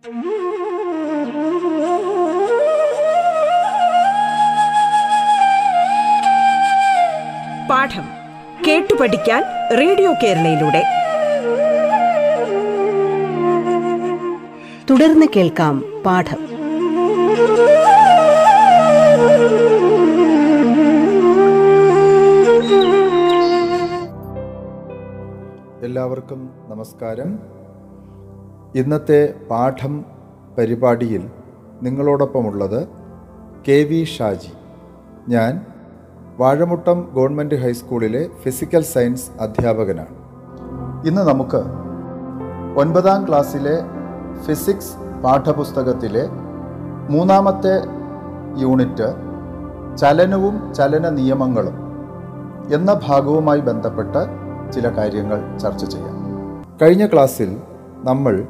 പാഠം കേട്ടു പഠിക്കാൻ റേഡിയോ കേരളയിലൂടെ. തുടർന്ന് കേൾക്കാം പാഠം. എല്ലാവർക്കും നമസ്കാരം. ഇന്നത്തെ പാഠം പരിപാടിയിൽ നിങ്ങളോടൊപ്പമുള്ളത് കെ വി ഷാജി. ഞാൻ വാഴമുട്ടം ഗവൺമെന്റ് ഹൈസ്കൂളിലെ ഫിസിക്കൽ സയൻസ് അധ്യാപകനാണ്. ഇന്ന് നമുക്ക് ഒൻപതാം ക്ലാസ്സിലെ ഫിസിക്സ് പാഠപുസ്തകത്തിലെ മൂന്നാമത്തെ യൂണിറ്റ് ചലനവും ചലന നിയമങ്ങളും എന്ന ഭാഗവുമായി ബന്ധപ്പെട്ട് ചില കാര്യങ്ങൾ ചർച്ച ചെയ്യാം. കഴിഞ്ഞ ക്ലാസ്സിൽ നമ്മൾ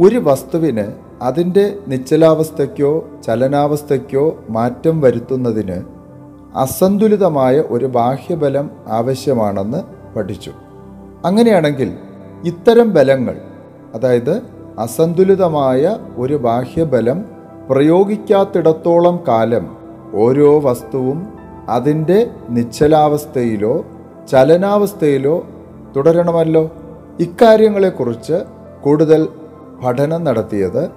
ഒരു വസ്തുവിന് അതിന്റെ നിശ്ചലാവസ്ഥയ്ക്കോ ചലനാവസ്ഥയ്ക്കോ മാറ്റം വരുത്തുന്നതിന് അസന്തുലിതമായ ഒരു ബാഹ്യബലം ആവശ്യമാണെന്ന് പഠിച്ചു. അങ്ങനെയാണെങ്കിൽ ഇത്തരം ബലങ്ങൾ അതായത് അസന്തുലിതമായ ഒരു ബാഹ്യബലം പ്രയോഗിക്കാത്തിടത്തോളം കാലം ഓരോ വസ്തുവും അതിന്റെ നിശ്ചലാവസ്ഥയിലോ ചലനാവസ്ഥയിലോ തുടരണമല്ലോ? ഇക്കാര്യങ്ങളെക്കുറിച്ച് കൂടുതൽ പഠനം നടത്തിയത്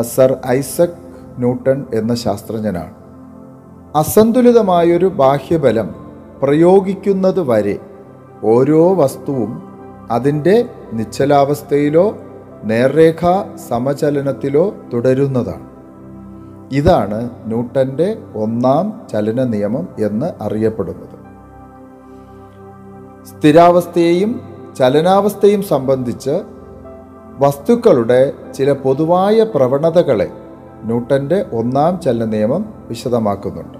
സർ ഐസക് ന്യൂട്ടൺ എന്ന ശാസ്ത്രജ്ഞനാണ്. അസന്തുലിതമായൊരു ബാഹ്യബലം പ്രയോഗിക്കുന്നത് വരെ ഓരോ വസ്തുവും അതിന്റെ നിശ്ചലാവസ്ഥയിലോ നേർരേഖാ സമചലനത്തിലോ തുടരുന്നതാണ്. ഇതാണ് ന്യൂട്ടന്റെ ഒന്നാം ചലന നിയമം എന്ന് അറിയപ്പെടുന്നത്. സ്ഥിരാവസ്ഥയെയും ചലനാവസ്ഥയും സംബന്ധിച്ച് വസ്തുക്കളുടെ ചില പൊതുവായ പ്രവണതകളെ ന്യൂട്ടന്റെ ഒന്നാം ചലന നിയമം വിശദമാക്കുന്നുണ്ട്.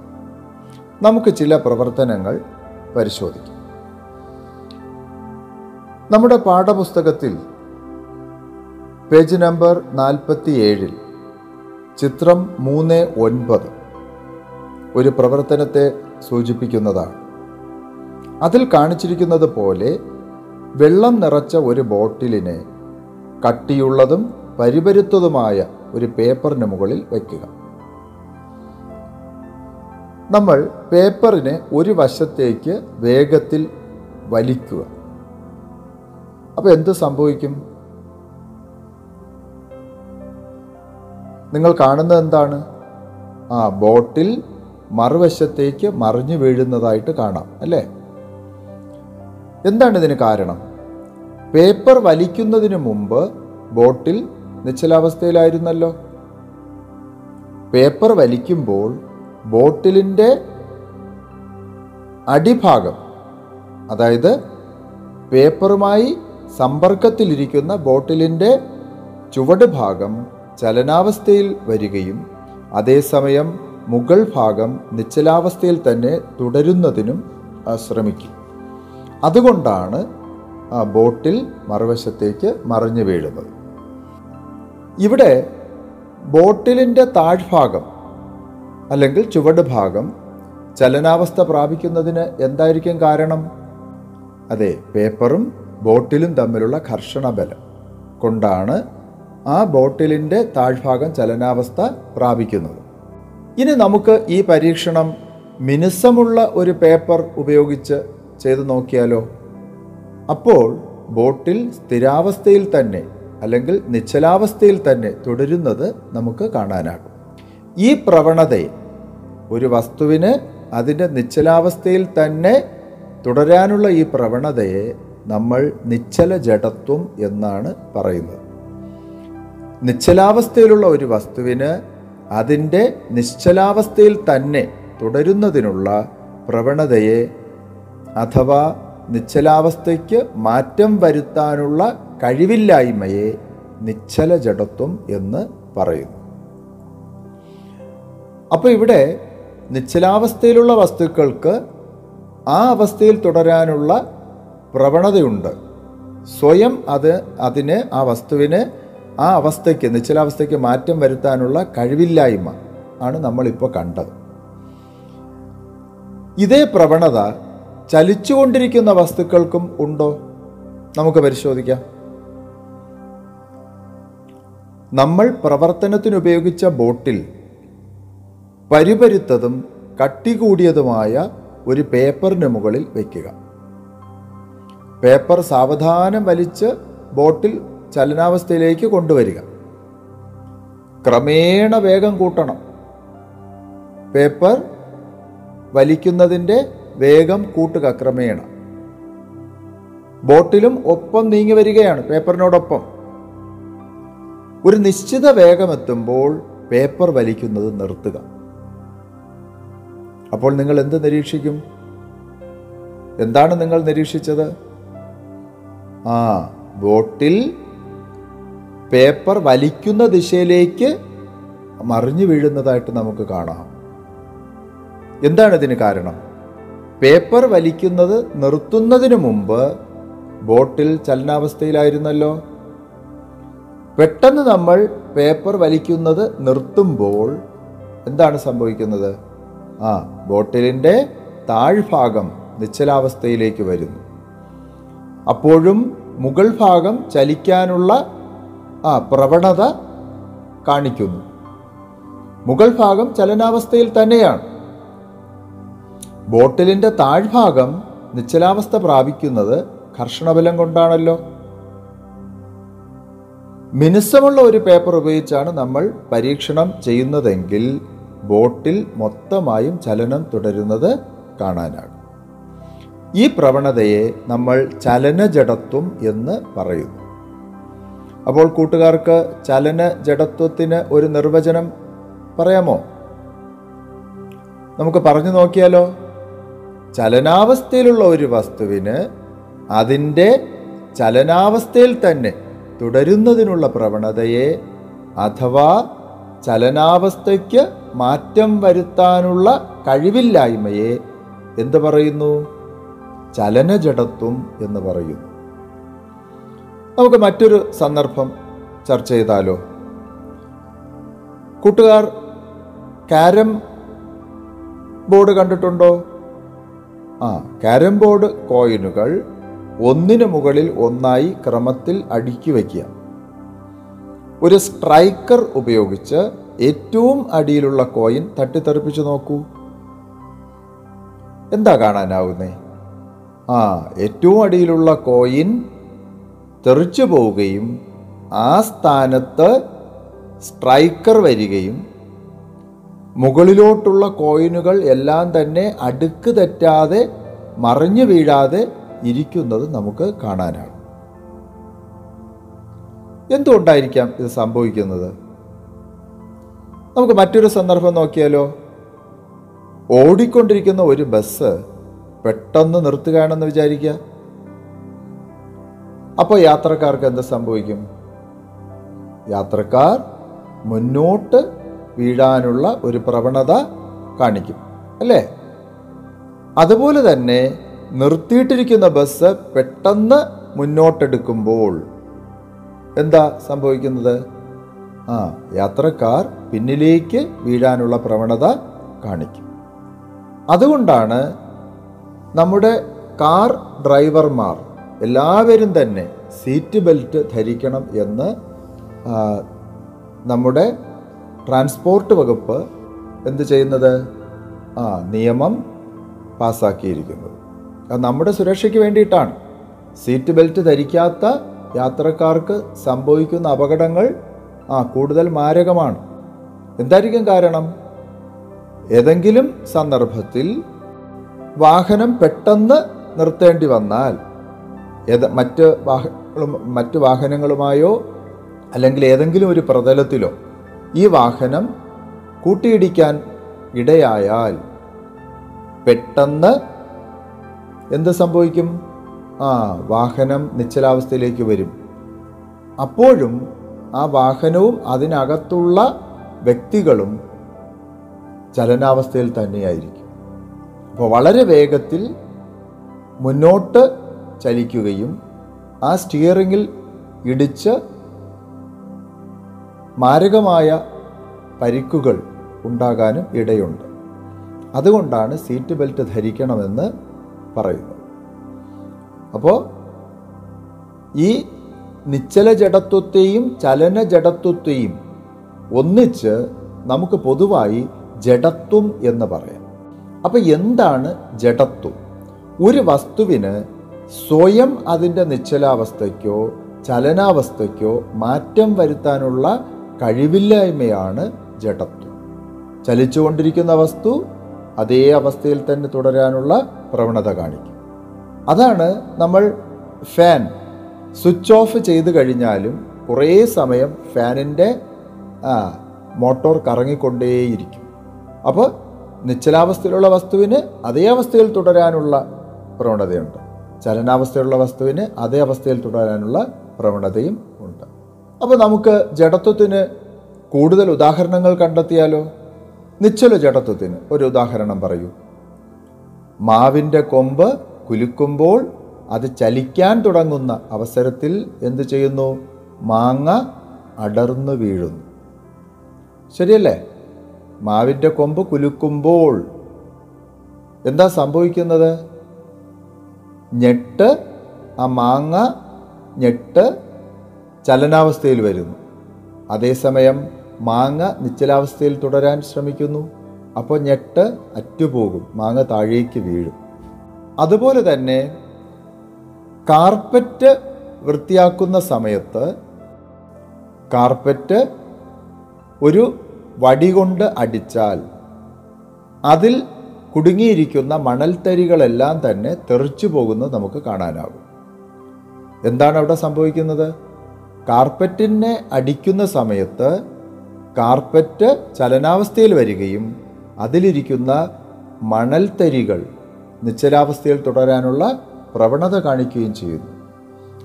നമുക്ക് ചില പ്രവർത്തനങ്ങൾ പരിശോധിക്കാം. നമ്മുടെ പാഠപുസ്തകത്തിൽ പേജ് നമ്പർ നാൽപ്പത്തി ഏഴിൽ ചിത്രം മൂന്ന് ഒൻപത് ഒരു പ്രവർത്തനത്തെ സൂചിപ്പിക്കുന്നതാണ്. അതിൽ കാണിച്ചിരിക്കുന്നത് പോലെ വെള്ളം നിറച്ച ഒരു ബോട്ടിലിനെ കട്ടിയുള്ളതും പരിപരുത്തതുമായ ഒരു പേപ്പറിന് മുകളിൽ വയ്ക്കുക. നമ്മൾ പേപ്പറിനെ ഒരു വശത്തേക്ക് വേഗത്തിൽ വലിക്കുക. അപ്പോൾ എന്ത് സംഭവിക്കും? നിങ്ങൾ കാണുന്നത് എന്താണ്? ആ ബോട്ടിൽ മറുവശത്തേക്ക് മറിഞ്ഞു വീഴുന്നതായിട്ട് കാണാം അല്ലേ? എന്താണ് ഇതിന് കാരണം? പേപ്പർ വലിക്കുന്നതിന് മുമ്പ് ബോട്ടിൽ നിശ്ചലാവസ്ഥയിലായിരുന്നല്ലോ. പേപ്പർ വലിക്കുമ്പോൾ ബോട്ടിലിന്റെ അടിഭാഗം അതായത് പേപ്പറുമായി സമ്പർക്കത്തിലിരിക്കുന്ന ബോട്ടിലിന്റെ ചുവട് ഭാഗം ചലനാവസ്ഥയിൽ വരികയും അതേസമയം മുകൾ ഭാഗം നിശ്ചലാവസ്ഥയിൽ തന്നെ തുടരുന്നതിനും ശ്രമിക്കും. അതുകൊണ്ടാണ് ആ ബോട്ടിൽ മറുവശത്തേക്ക് മറിഞ്ഞു വീഴുന്നത്. ഇവിടെ ബോട്ടിലിന്റെ താഴ്ഭാഗം അല്ലെങ്കിൽ ചുവട് ഭാഗം ചലനാവസ്ഥ പ്രാപിക്കുന്നതിന് എന്തായിരിക്കും കാരണം? അതെ പേപ്പറും ബോട്ടിലും തമ്മിലുള്ള ഘർഷണ ബലം കൊണ്ടാണ് ആ ബോട്ടിലിന്റെ താഴ്ഭാഗം ചലനാവസ്ഥ പ്രാപിക്കുന്നത്. ഇനി നമുക്ക് ഈ പരീക്ഷണം മിനുസമുള്ള ഒരു പേപ്പർ ഉപയോഗിച്ച് ചെയ്തു നോക്കിയാലോ? അപ്പോൾ ബോട്ടിൽ സ്ഥിരാവസ്ഥയിൽ തന്നെ അല്ലെങ്കിൽ നിശ്ചലാവസ്ഥയിൽ തന്നെ തുടരുന്നത് നമുക്ക് കാണാനാകും. ഈ പ്രവണതയെ ഒരു വസ്തുവിന് അതിന്റെ നിശ്ചലാവസ്ഥയിൽ തന്നെ തുടരാനുള്ള ഈ പ്രവണതയെ നമ്മൾ നിശ്ചല ജഡത്വം എന്നാണ് പറയുന്നത്. നിശ്ചലാവസ്ഥയിലുള്ള ഒരു വസ്തുവിന് അതിന്റെ നിശ്ചലാവസ്ഥയിൽ തന്നെ തുടരുന്നതിനുള്ള പ്രവണതയെ അഥവാ നിശ്ചലാവസ്ഥയ്ക്ക് മാറ്റം വരുത്താനുള്ള കഴിവില്ലായ്മയെ നിശ്ചല ജഡത്വം എന്ന് പറയുന്നു. അപ്പോൾ ഇവിടെ നിശ്ചലാവസ്ഥയിലുള്ള വസ്തുക്കൾക്ക് ആ അവസ്ഥയിൽ തുടരാനുള്ള പ്രവണതയുണ്ട്. സ്വയം അത് അതിന് ആ വസ്തുവിന് ആ അവസ്ഥയ്ക്ക് നിശ്ചലാവസ്ഥയ്ക്ക് മാറ്റം വരുത്താനുള്ള കഴിവില്ലായ്മ ആണ് നമ്മളിപ്പോൾ കണ്ടത്. ഇതേ പ്രവണത ചലിച്ചുകൊണ്ടിരിക്കുന്ന വസ്തുക്കൾക്കും ഉണ്ടോ? നമുക്ക് പരിശോധിക്കാം. നമ്മൾ പ്രവർത്തനത്തിനുപയോഗിച്ച ബോട്ടിൽ പരിപരുത്തതും കട്ടി കൂടിയതുമായ ഒരു പേപ്പറിന് മുകളിൽ വയ്ക്കുക പേപ്പർ സാവധാനം വലിച്ച് ബോട്ടിൽ ചലനാവസ്ഥയിലേക്ക് കൊണ്ടുവരിക. ക്രമേണ വേഗം കൂട്ടണം. പേപ്പർ വലിക്കുന്നതിന്റെ വേഗം കൂട്ടുക ക്രമേണ ബോട്ടിലും ഒപ്പം നീങ്ങി വരികയാണ് പേപ്പറിനോടൊപ്പം. ഒരു നിശ്ചിത വേഗമെത്തുമ്പോൾ പേപ്പർ വലിക്കുന്നത് നിർത്തുക. അപ്പോൾ നിങ്ങൾ എന്ത് നിരീക്ഷിക്കും? എന്താണ് നിങ്ങൾ നിരീക്ഷിച്ചത്? ആ ബോട്ടിൽ പേപ്പർ വലിക്കുന്ന ദിശയിലേക്ക് മറിഞ്ഞു വീഴുന്നതായിട്ട് നമുക്ക് കാണാം. എന്താണ് ഇതിന് കാരണം? പേപ്പർ വലിക്കുന്നത് നിർത്തുന്നതിന് മുമ്പ് ബോട്ടിൽ ചലനാവസ്ഥയിലായിരുന്നല്ലോ. പെട്ടെന്ന് നമ്മൾ പേപ്പർ വലിക്കുന്നത് നിർത്തുമ്പോൾ എന്താണ് സംഭവിക്കുന്നത്? ആ ബോട്ടിലിന്റെ താഴ്ഭാഗം നിശ്ചലാവസ്ഥയിലേക്ക് വരുന്നു. അപ്പോഴും മുകൾ ഭാഗം ചലിക്കാനുള്ള ആ പ്രവണത കാണിക്കുന്നു. മുകൾ ഭാഗം ചലനാവസ്ഥയിൽ തന്നെയാണ്. ബോട്ടിലിന്റെ താഴ്ഭാഗം നിശ്ചലാവസ്ഥ പ്രാപിക്കുന്നത് കർഷണബലം കൊണ്ടാണല്ലോ. മിനുസമുള്ള ഒരു പേപ്പർ ഉപയോഗിച്ചാണ് നമ്മൾ പരീക്ഷണം ചെയ്യുന്നതെങ്കിൽ ബോട്ടിൽ മൊത്തമായും ചലനം തുടരുന്നത് കാണാനാകും. ഈ പ്രവണതയെ നമ്മൾ ചലനജഡത്വം എന്ന് പറയുന്നു. അപ്പോൾ കൂട്ടുകാർക്ക് ചലനജഡത്വത്തിന് ഒരു നിർവചനം പറയാമോ? നമുക്ക് പറഞ്ഞു നോക്കിയാലോ? ചലനാവസ്ഥയിലുള്ള ഒരു വസ്തുവിന് അതിന്റെ ചലനാവസ്ഥയിൽ തന്നെ തുടരുന്നതിനുള്ള പ്രവണതയെ അഥവാ ചലനാവസ്ഥയ്ക്ക് മാറ്റം വരുത്താനുള്ള കഴിവില്ലായ്മയെ എന്ത് പറയുന്നു? ചലനജടത്വം എന്ന് പറയുന്നു. നമുക്ക് മറ്റൊരു സന്ദർഭം ചർച്ച ചെയ്താലോ? കൂട്ടുകാർ കാരം ബോർഡ് കണ്ടിട്ടുണ്ടോ? ആ കാരം ബോർഡ് കോയിനുകൾ ഒന്നിനു മുകളിൽ ഒന്നായി ക്രമത്തിൽ അടുക്കി വയ്ക്കുക. ഒരു സ്ട്രൈക്കർ ഉപയോഗിച്ച് ഏറ്റവും അടിയിലുള്ള കോയിൻ തട്ടിത്തെറിപ്പിച്ചു നോക്കൂ. എന്താ കാണാനാവുന്നേ? ആ ഏറ്റവും അടിയിലുള്ള കോയിൻ തെറിച്ചു പോവുകയും ആ സ്ഥാനത്ത് സ്ട്രൈക്കർ വരികയും മുകളിലോട്ടുള്ള കോയിനുകൾ എല്ലാം തന്നെ അടുക്ക് തെറ്റാതെ മറിഞ്ഞു വീഴാതെ ഇരിക്കുന്നത് നമുക്ക് കാണാനാണ്. എന്തുകൊണ്ടായിരിക്കാം ഇത് സംഭവിക്കുന്നത്? നമുക്ക് മറ്റൊരു സന്ദർഭം നോക്കിയാലോ. ഓടിക്കൊണ്ടിരിക്കുന്ന ഒരു ബസ് പെട്ടെന്ന് നിർത്തുകയാണെന്ന് വിചാരിക്കുക. അപ്പോൾ യാത്രക്കാർക്ക് എന്ത് സംഭവിക്കും? യാത്രക്കാർ മുന്നോട്ട് വീഴാനുള്ള ഒരു പ്രവണത കാണിക്കും അല്ലേ? അതുപോലെ തന്നെ നിർത്തിയിട്ടിരിക്കുന്ന ബസ് പെട്ടെന്ന് മുന്നോട്ടെടുക്കുമ്പോൾ എന്താ സംഭവിക്കുന്നത്? ആ യാത്രക്കാർ പിന്നിലേക്ക് വീഴാനുള്ള പ്രവണത കാണിക്കും. അതുകൊണ്ടാണ് നമ്മുടെ കാർ ഡ്രൈവർമാർ എല്ലാവരും തന്നെ സീറ്റ് ബെൽറ്റ് ധരിക്കണം എന്ന് നമ്മുടെ ട്രാൻസ്പോർട്ട് വകുപ്പ് എന്ത് ചെയ്യുന്നത്? ആ നിയമം പാസ്സാക്കിയിരിക്കുന്നത് അത് നമ്മുടെ സുരക്ഷയ്ക്ക് വേണ്ടിയിട്ടാണ്. സീറ്റ് ബെൽറ്റ് ധരിക്കാത്ത യാത്രക്കാർക്ക് സംഭവിക്കുന്ന അപകടങ്ങൾ ആ കൂടുതൽ മാരകമാണ്. എന്തായിരിക്കും കാരണം? ഏതെങ്കിലും സന്ദർഭത്തിൽ വാഹനം പെട്ടെന്ന് നിർത്തേണ്ടി വന്നാൽ ഏത് മറ്റ് വാഹനങ്ങളും മറ്റ് വാഹനങ്ങളുമായോ അല്ലെങ്കിൽ ഏതെങ്കിലും ഒരു പ്രതലത്തിലോ ഈ വാഹനം കൂട്ടിയിടിക്കാൻ ഇടയായാൽ പെട്ടെന്ന് എന്ത് സംഭവിക്കും? ആ വാഹനം നിശ്ചലാവസ്ഥയിലേക്ക് വരും. അപ്പോഴും ആ വാഹനവും അതിനകത്തുള്ള വ്യക്തികളും ചലനാവസ്ഥയിൽ തന്നെയായിരിക്കും. അപ്പോൾ വളരെ വേഗത്തിൽ മുന്നോട്ട് ചലിക്കുകയും ആ സ്റ്റിയറിങ്ങിൽ ഇടിച്ച് മാരകമായ പരിക്കുകൾ ഉണ്ടാകാനും ഇടയുണ്ട്. അതുകൊണ്ടാണ് സീറ്റ് ബെൽറ്റ് ധരിക്കണമെന്ന് പറയുന്നത് അപ്പോൾ ഈ നിശ്ചല ജഡത്വത്തെയും ചലന ജഡത്വത്തെയും ഒന്നിച്ച് നമുക്ക് പൊതുവായി ജഡത്വം എന്ന് പറയാം. അപ്പം എന്താണ് ജഡത്വം? ഒരു വസ്തുവിന് സ്വയം അതിന്റെ നിശ്ചലാവസ്ഥയ്ക്കോ ചലനാവസ്ഥയ്ക്കോ മാറ്റം വരുത്താനുള്ള കഴിവില്ലായ്മയാണ് ജഡത്വം. ചലിച്ചുകൊണ്ടിരിക്കുന്ന വസ്തു അതേ അവസ്ഥയിൽ തന്നെ തുടരാനുള്ള പ്രവണത കാണിക്കും. അതാണ് നമ്മൾ ഫാൻ സ്വിച്ച് ഓഫ് ചെയ്ത് കഴിഞ്ഞാലും കുറേ സമയം ഫാനിന്റെ മോട്ടോർ കറങ്ങിക്കൊണ്ടേയിരിക്കും. അപ്പോൾ നിശ്ചലാവസ്ഥയിലുള്ള വസ്തുവിന് അതേ അവസ്ഥയിൽ തുടരാനുള്ള പ്രവണതയുണ്ട്. ചലനാവസ്ഥയിലുള്ള വസ്തുവിന് അതേ അവസ്ഥയിൽ തുടരാനുള്ള പ്രവണതയും ഉണ്ട്. അപ്പോൾ നമുക്ക് ജഡത്വത്തിന് കൂടുതൽ ഉദാഹരണങ്ങൾ കണ്ടെത്തിയാലോ? നിശ്ചല ജഡത്വത്തിന് ഒരു ഉദാഹരണം പറയൂ. മാവിന്റെ കൊമ്പ് കുലുക്കുമ്പോൾ അത് ചലിക്കാൻ തുടങ്ങുന്ന അവസരത്തിൽ എന്തു ചെയ്യുന്നു? മാങ്ങ അടർന്നു വീഴുന്നു. ശരിയല്ലേ? മാവിന്റെ കൊമ്പ് കുലുക്കുമ്പോൾ എന്താ സംഭവിക്കുന്നത്? ഞെട്ട് ആ മാങ്ങ ഞെട്ട് ചലനാവസ്ഥയിൽ വരുന്നു. അതേസമയം മാങ്ങ നിശ്ചലാവസ്ഥയിൽ തുടരാൻ ശ്രമിക്കുന്നു. അപ്പോൾ ഞെട്ട് അറ്റുപോകും മാങ്ങ താഴേക്ക് വീഴും. അതുപോലെ തന്നെ കാർപ്പറ്റ് വൃത്തിയാക്കുന്ന സമയത്ത് കാർപ്പറ്റ് ഒരു വടി കൊണ്ട് അടിച്ചാൽ അതിൽ കുടുങ്ങിയിരിക്കുന്ന മണൽത്തരികളെല്ലാം തന്നെ തെറിച്ചു പോകുന്നത് നമുക്ക് കാണാനാകും. എന്താണ് അവിടെ സംഭവിക്കുന്നത്? കാർപ്പറ്റിനെ അടിക്കുന്ന സമയത്ത് കാർപ്പറ്റ് ചലനാവസ്ഥയിൽ വരികയും അതിലിരിക്കുന്ന മണൽത്തരികൾ നിശ്ചലാവസ്ഥയിൽ തുടരാനുള്ള പ്രവണത കാണിക്കുകയും ചെയ്യുന്നു.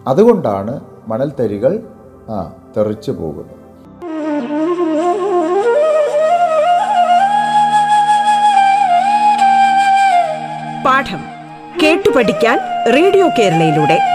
അതുകൊണ്ടാണ് മണൽത്തരികൾ ആ തെറിച്ചു പോകുന്നത്. പാഠം കേട്ടു പഠിക്കാൻ റേഡിയോ കേരളയിലൂടെ.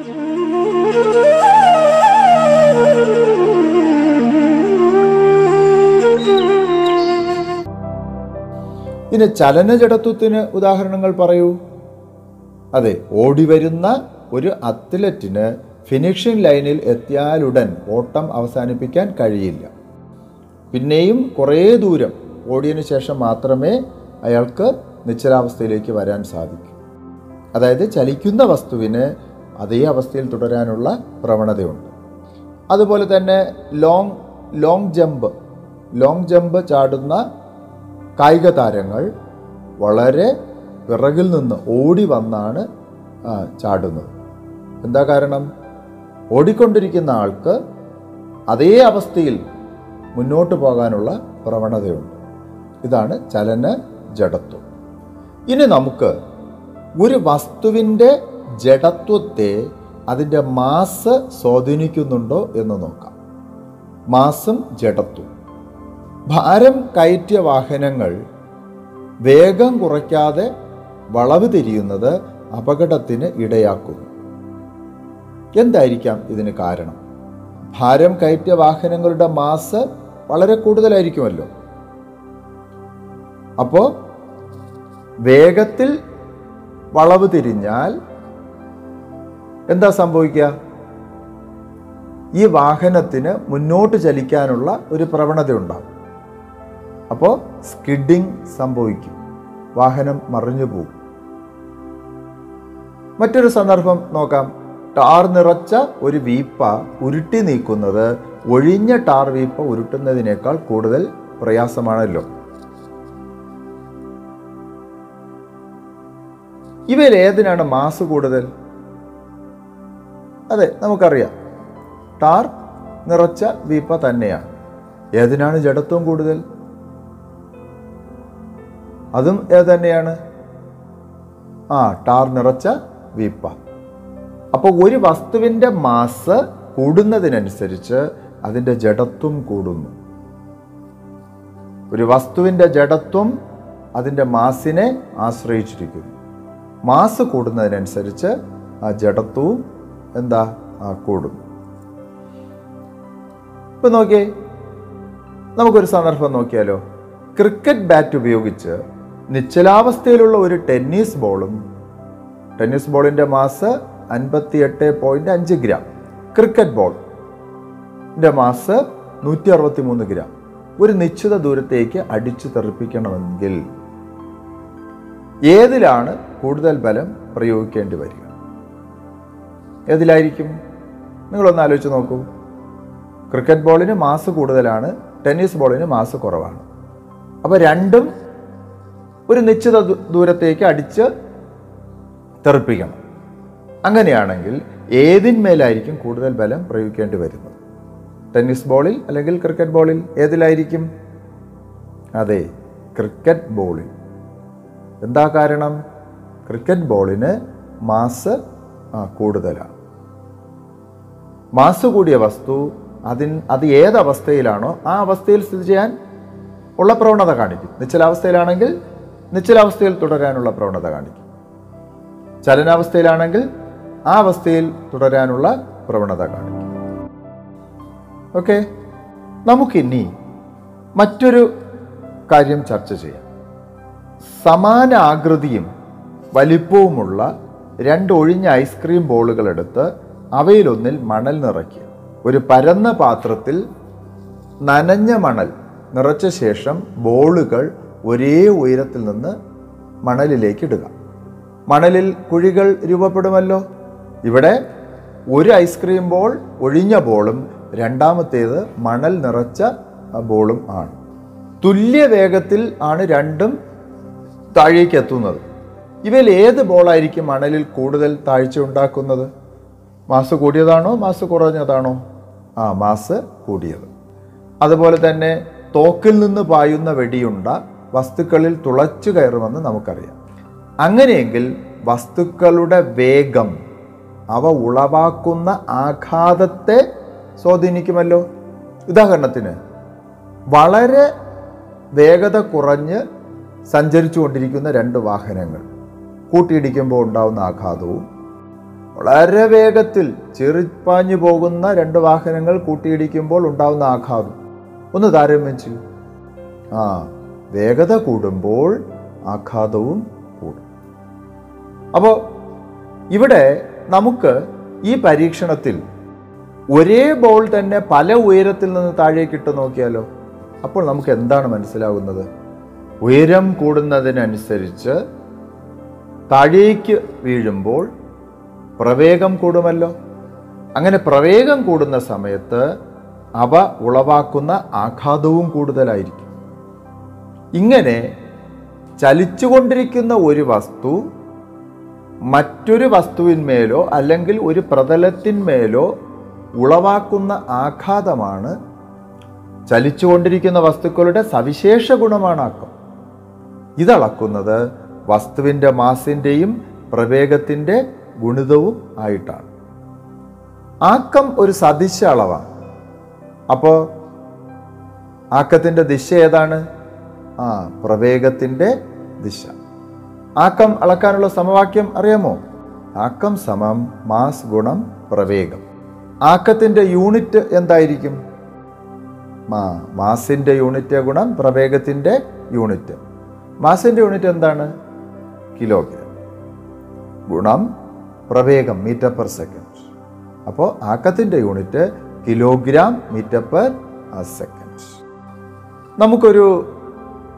ഇനി ചലനജടത്വത്തിന് ഉദാഹരണങ്ങൾ പറയൂ. അതെ ഓടിവരുന്ന ഒരു അത്ലറ്റിന് ഫിനിഷിംഗ് ലൈനിൽ എത്തിയാലുടൻ ഓട്ടം അവസാനിപ്പിക്കാൻ കഴിയില്ല. പിന്നെയും കുറേ ദൂരം ഓടിയതിന് ശേഷം മാത്രമേ അയാൾക്ക് നിശ്ചലാവസ്ഥയിലേക്ക് വരാൻ സാധിക്കൂ. അതായത് ചലിക്കുന്ന വസ്തുവിന് അതേ അവസ്ഥയിൽ തുടരാനുള്ള പ്രവണതയുണ്ട്. അതുപോലെ തന്നെ long long jump long jump ചാടുന്ന കായിക താരങ്ങൾ വളരെ പിറകിൽ നിന്ന് ഓടി വന്നാണ് ചാടുന്നത്. എന്താ കാരണം? ഓടിക്കൊണ്ടിരിക്കുന്ന ആൾക്ക് അതേ അവസ്ഥയിൽ മുന്നോട്ട് പോകാനുള്ള പ്രവണതയുണ്ട്. ഇതാണ് ചലന ജഡത്വം. ഇനി നമുക്ക് ഒരു വസ്തുവിന്റെ ജഡത്വത്തെ അതിന്റെ മാസ് സ്വാധീനിക്കുന്നുണ്ടോ എന്ന് നോക്കാം. മാസും ജഡത്വം ഭാരം കയറ്റിയ വാഹനങ്ങൾ വേഗം കുറയ്ക്കാതെ വളവ് തിരിയുന്നത് അപകടത്തിന് ഇടയാക്കുന്നു. എന്തായിരിക്കാം ഇതിന് കാരണം? ഭാരം കയറ്റിയ വാഹനങ്ങളുടെ മാസ് വളരെ കൂടുതലായിരിക്കുമല്ലോ. അപ്പോൾ വേഗത്തിൽ വളവ് തിരിഞ്ഞാൽ എന്താ സംഭവിക്കുക? ഈ വാഹനത്തിന് മുന്നോട്ട് ചലിക്കാനുള്ള ഒരു പ്രവണത ഉണ്ടാകും അപ്പോൾ സ്കിഡിങ് സംഭവിക്കും. വാഹനം മറിഞ്ഞു പോകും മറ്റൊരു സന്ദർഭം നോക്കാം. ടാർ നിറച്ച ഒരു വീപ്പ ഉരുട്ടി നീക്കുന്നത് ഒഴിഞ്ഞ ടാർ വീപ്പ ഉരുട്ടുന്നതിനേക്കാൾ കൂടുതൽ പ്രയാസമാണല്ലോ. ഇവയിൽ ഏതിനാണ് മാസ് കൂടുതൽ? അതെ നമുക്കറിയാം. ടാർ നിറച്ച വീപ്പ തന്നെയാണ്. ഏതിനാണ് ജഡത്വം കൂടുതൽ? അതും ഏത് തന്നെയാണ്? ആ ടാർ നിറച്ച വീപ്പ. അപ്പോൾ ഒരു വസ്തുവിന്റെ മാസ് കൂടുന്നതിനനുസരിച്ച് അതിന്റെ ജഡത്വം കൂടുന്നു. ഒരു വസ്തുവിന്റെ ജഡത്വം അതിന്റെ മാസിനെ ആശ്രയിച്ചിരിക്കുന്നു. മാസ് കൂടുന്നതിനനുസരിച്ച് ആ ജഡത്വവും എന്താ? ആ കൂടുന്നു. ഇപ്പൊ നോക്കിയേ നമുക്കൊരു സന്ദർഭം നോക്കിയാലോ. ക്രിക്കറ്റ് ബാറ്റ് ഉപയോഗിച്ച് നിശ്ചലാവസ്ഥയിലുള്ള ഒരു ടെന്നീസ് ബോളും ടെന്നീസ് ബോളിന്റെ മാസ് അൻപത്തി എട്ട് പോയിന്റ് അഞ്ച് ഗ്രാം. ക്രിക്കറ്റ് ബോളിന്റെ മാസ് നൂറ്റി അറുപത്തി മൂന്ന് ഗ്രാം. ഒരു നിശ്ചിത ദൂരത്തേക്ക് അടിച്ചു തെറിപ്പിക്കണമെങ്കിൽ ഏതിലാണ് കൂടുതൽ ബലം പ്രയോഗിക്കേണ്ടി വരിക? ഏതിലായിരിക്കും? നിങ്ങളൊന്ന് ആലോചിച്ച് നോക്കൂ. ക്രിക്കറ്റ് ബോളിന് മാസ് കൂടുതലാണ് ടെന്നീസ് ബോളിന് മാസ് കുറവാണ്. അപ്പോൾ രണ്ടും ഒരു നിശ്ചിത ദൂരത്തേക്ക് അടിച്ച് തെറിപ്പിക്കണം. അങ്ങനെയാണെങ്കിൽ ഏതിന്മേലായിരിക്കും കൂടുതൽ ബലം പ്രയോഗിക്കേണ്ടി വരുന്നത്? ടെന്നീസ് ബോളിൽ അല്ലെങ്കിൽ ക്രിക്കറ്റ് ബോളിൽ ഏതിലായിരിക്കും? അതെ ക്രിക്കറ്റ് ബോളിൽ. എന്താ കാരണം? ക്രിക്കറ്റ് ബോളിന് മാസ് കൂടുതലാണ്. മാസ് കൂടിയ വസ്തു അതിൻ അത് ഏതവസ്ഥയിലാണോ ആ അവസ്ഥയിൽ സ്ഥിതി ചെയ്യാൻ ഉള്ള പ്രവണത കാണിക്കും. നിശ്ചലാവസ്ഥയിലാണെങ്കിൽ നിശ്ചലാവസ്ഥയിൽ തുടരാനുള്ള പ്രവണത കാണിക്കും. ചലനാവസ്ഥയിലാണെങ്കിൽ ആ അവസ്ഥയിൽ തുടരാനുള്ള പ്രവണത കാണിക്കും. ഓക്കെ? നമുക്കിനി മറ്റൊരു കാര്യം ചർച്ച ചെയ്യാം. സമാന ആകൃതിയും വലിപ്പവുമുള്ള രണ്ട് ഒഴിഞ്ഞ ഐസ്ക്രീം ബോളുകൾ എടുത്ത് അവയിലൊന്നിൽ മണൽ നിറയ്ക്കുക. ഒരു പരന്ന പാത്രത്തിൽ നനഞ്ഞ മണൽ നിറച്ച ശേഷം ബോളുകൾ ഒരേ ഉയരത്തിൽ നിന്ന് മണലിലേക്ക് ഇടുക. മണലിൽ കുഴികൾ രൂപപ്പെടുമല്ലോ? ഇവിടെ ഒരു ഐസ്ക്രീം ബോൾ ഒഴിഞ്ഞ ബോളും രണ്ടാമത്തേത് മണൽ നിറച്ച ബോളും ആണ്. തുല്യ വേഗത്തിൽ ആണ് രണ്ടും താഴേക്ക് എത്തുന്നത്. ഇവയിൽ ഏത് ബോളായിരിക്കും മണലിൽ കൂടുതൽ താഴ്ച ഉണ്ടാക്കുന്നത്? മാസ് കൂടിയതാണോ മാസ് കുറഞ്ഞതാണോ? ആ മാസ് കൂടിയത്. അതുപോലെ തന്നെ തോക്കിൽ നിന്ന് പായുന്ന വെടിയുണ്ട വസ്തുക്കളിൽ തുളച്ചു കയറുമെന്ന് നമുക്കറിയാം. അങ്ങനെയെങ്കിൽ വസ്തുക്കളുടെ വേഗം അവ ഉളവാക്കുന്ന ആഘാതത്തെ സ്വാധീനിക്കുമല്ലോ. ഉദാഹരണത്തിന് വളരെ വേഗത കുറഞ്ഞ് സഞ്ചരിച്ചു കൊണ്ടിരിക്കുന്ന രണ്ട് വാഹനങ്ങൾ കൂട്ടിയിടിക്കുമ്പോൾ ഉണ്ടാകുന്ന ആഘാതവും വളരെ വേഗത്തിൽ ചെറിപ്പാഞ്ഞു പോകുന്ന രണ്ട് വാഹനങ്ങൾ കൂട്ടിയിടിക്കുമ്പോൾ ഉണ്ടാകുന്ന ആഘാതം ഒന്ന് താരതമ്യം ചെയ്യൂ. ആ വേഗത കൂടുമ്പോൾ ആഘാതവും കൂടും. അപ്പോൾ ഇവിടെ നമുക്ക് ഈ പരീക്ഷണത്തിൽ ഒരേ ബോൾ തന്നെ പല ഉയരത്തിൽ നിന്ന് താഴേക്ക് ഇട്ട് നോക്കിയാലോ? അപ്പോൾ നമുക്ക് എന്താണ് മനസ്സിലാകുന്നത് ഉയരം കൂടുന്നതിനനുസരിച്ച് താഴേക്ക് വീഴുമ്പോൾ പ്രവേഗം കൂടുമല്ലോ. അങ്ങനെ പ്രവേഗം കൂടുന്ന സമയത്ത് അവ ഉളവാക്കുന്ന ആഘാതവും കൂടുതലായിരിക്കും. ഇങ്ങനെ ചലിച്ചുകൊണ്ടിരിക്കുന്ന ഒരു വസ്തു മറ്റൊരു വസ്തുവിന്മേലോ അല്ലെങ്കിൽ ഒരു പ്രതലത്തിന്മേലോ ഉളവാക്കുന്ന ആഘാതമാണ് ചലിച്ചുകൊണ്ടിരിക്കുന്ന വസ്തുക്കളുടെ സവിശേഷ ഗുണമാണ് ആക്കം. ഇതളക്കുന്നത് വസ്തുവിന്റെ മാസിന്റെയും പ്രവേഗത്തിന്റെ ഗുണിതവും ആയിട്ടാണ്. ആക്കം ഒരു സദിശ അളവാണ്. അപ്പോൾ ആക്കത്തിന്റെ ദിശ ഏതാണ്? ആ പ്രവേഗത്തിന്റെ ദിശ. ആക്കം അളക്കാനുള്ള സമവാക്യം അറിയാമോ? ആക്കം സമം മാസ് ഗുണം പ്രവേഗം. ആക്കത്തിന്റെ യൂണിറ്റ് എന്തായിരിക്കും? മാ മാസിന്റെ യൂണിറ്റ് ഗുണം പ്രവേഗത്തിന്റെ യൂണിറ്റ്. മാസിന്റെ യൂണിറ്റ് എന്താണ്? കിലോഗ്രാം. ഗുണം പ്രവേഗം മീറ്റർ പെർ സെക്കൻഡ്. അപ്പോൾ ആക്കത്തിന്റെ unit kilogram metre per second. നമുക്കൊരു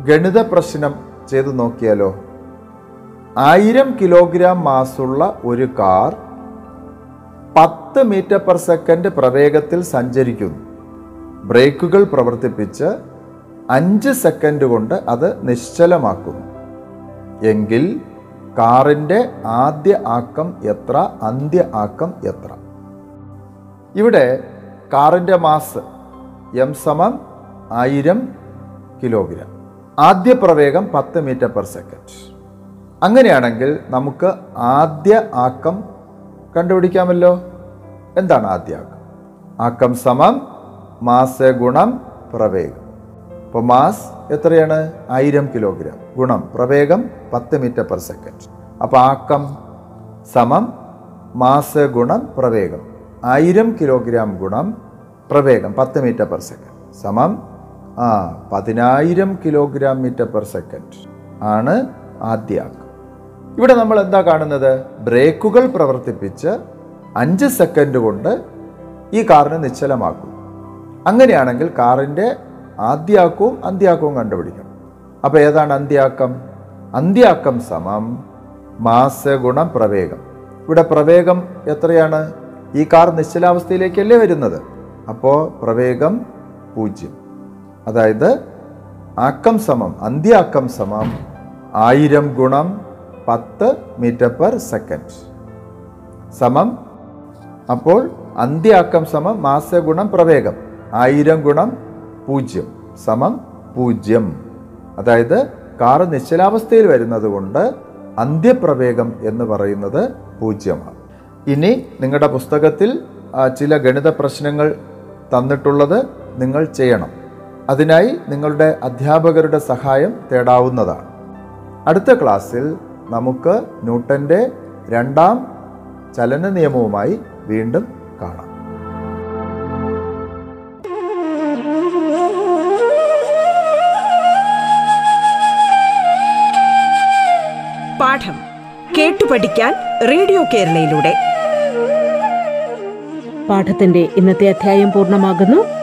ഗണിത പ്രശ്നം ചെയ്ത് നോക്കിയാലോ? ആയിരം കിലോഗ്രാം മാസുള്ള ഒരു കാർ പത്ത് മീറ്റർ പെർ സെക്കൻഡ് പ്രവേഗത്തിൽ സഞ്ചരിക്കുന്നു. ബ്രേക്കുകൾ പ്രവർത്തിപ്പിച്ച് അഞ്ച് സെക്കൻഡ് കൊണ്ട് അത് നിശ്ചലമാക്കുന്നു. എങ്കിൽ കാറിന്റെ ആദ്യ ആക്കം എത്ര അന്ത്യ ആക്കം എത്ര? ഇവിടെ കാറിന്റെ മാസ് എം സമം ആയിരം കിലോഗ്രാം ആദ്യ പ്രവേഗം പത്ത് മീറ്റർ പെർ സെക്കൻഡ്. അങ്ങനെയാണെങ്കിൽ നമുക്ക് ആദ്യ ആക്കം കണ്ടുപിടിക്കാമല്ലോ. എന്താണ് ആദ്യ ആക്കം? ആക്കം സമം മാസ് ഗുണം പ്രവേഗം. അപ്പോൾ മാസ് എത്രയാണ്? ആയിരം കിലോഗ്രാം. ഗുണം പ്രവേഗം പത്ത് മീറ്റർ പെർ സെക്കൻഡ്. അപ്പോൾ ആക്കം സമം മാസ് ഗുണം പ്രവേഗം. ആയിരം കിലോഗ്രാം ഗുണം പ്രവേഗം പത്ത് മീറ്റർ പെർ സെക്കൻഡ്. സമം ആ പതിനായിരം കിലോഗ്രാം മീറ്റർ പെർ സെക്കൻഡ് ആണ് ആദ്യ ആക്കം. ഇവിടെ നമ്മൾ എന്താ കാണുന്നത്? ബ്രേക്കുകൾ പ്രവർത്തിപ്പിച്ച് അഞ്ച് സെക്കൻഡ് കൊണ്ട് ഈ കാറിനെ നിശ്ചലമാക്കും. അങ്ങനെയാണെങ്കിൽ കാറിന്റെ ആദ്യാക്കവും അന്ത്യാക്കവും കണ്ടുപിടിക്കണം. അപ്പോൾ ഏതാണ് അന്ത്യാക്കം അന്ത്യാക്കം സമം മാസ ഗുണം പ്രവേഗം. ഇവിടെ പ്രവേഗം എത്രയാണ്? ഈ കാർ നിശ്ചലാവസ്ഥയിലേക്കല്ലേ വരുന്നത്? അപ്പോൾ പ്രവേഗം പൂജ്യം. അതായത് ആക്കം സമം അന്ത്യാക്കം സമം ആയിരം ഗുണം പത്ത് മീറ്റർ പെർ സെക്കൻഡ്. സമം അപ്പോൾ അന്ത്യാക്കം സമം മാസ ഗുണം പ്രവേഗം ആയിരം ഗുണം പൂജ്യം. സമം പൂജ്യം. അതായത് കാറ് നിശ്ചലാവസ്ഥയിൽ വരുന്നത് കൊണ്ട് അന്ത്യപ്രവേഗം എന്ന് പറയുന്നത് പൂജ്യമാണ്. ഇനി നിങ്ങളുടെ പുസ്തകത്തിൽ ചില ഗണിത പ്രശ്നങ്ങൾ തന്നിട്ടുള്ളത് നിങ്ങൾ ചെയ്യണം. അതിനായി നിങ്ങളുടെ അധ്യാപകരുടെ സഹായം തേടാവുന്നതാണ്. അടുത്ത ക്ലാസ്സിൽ നമുക്ക് ന്യൂട്ടന്റെ രണ്ടാം ചലന നിയമവുമായി വീണ്ടും കാണാം. പാഠം കേട്ടു പഠിക്കാൻ റേഡിയോ കേരളയിലൂടെ. പാഠത്തിന്റെ ഇന്നത്തെ അധ്യായം പൂർണമാകുന്നു.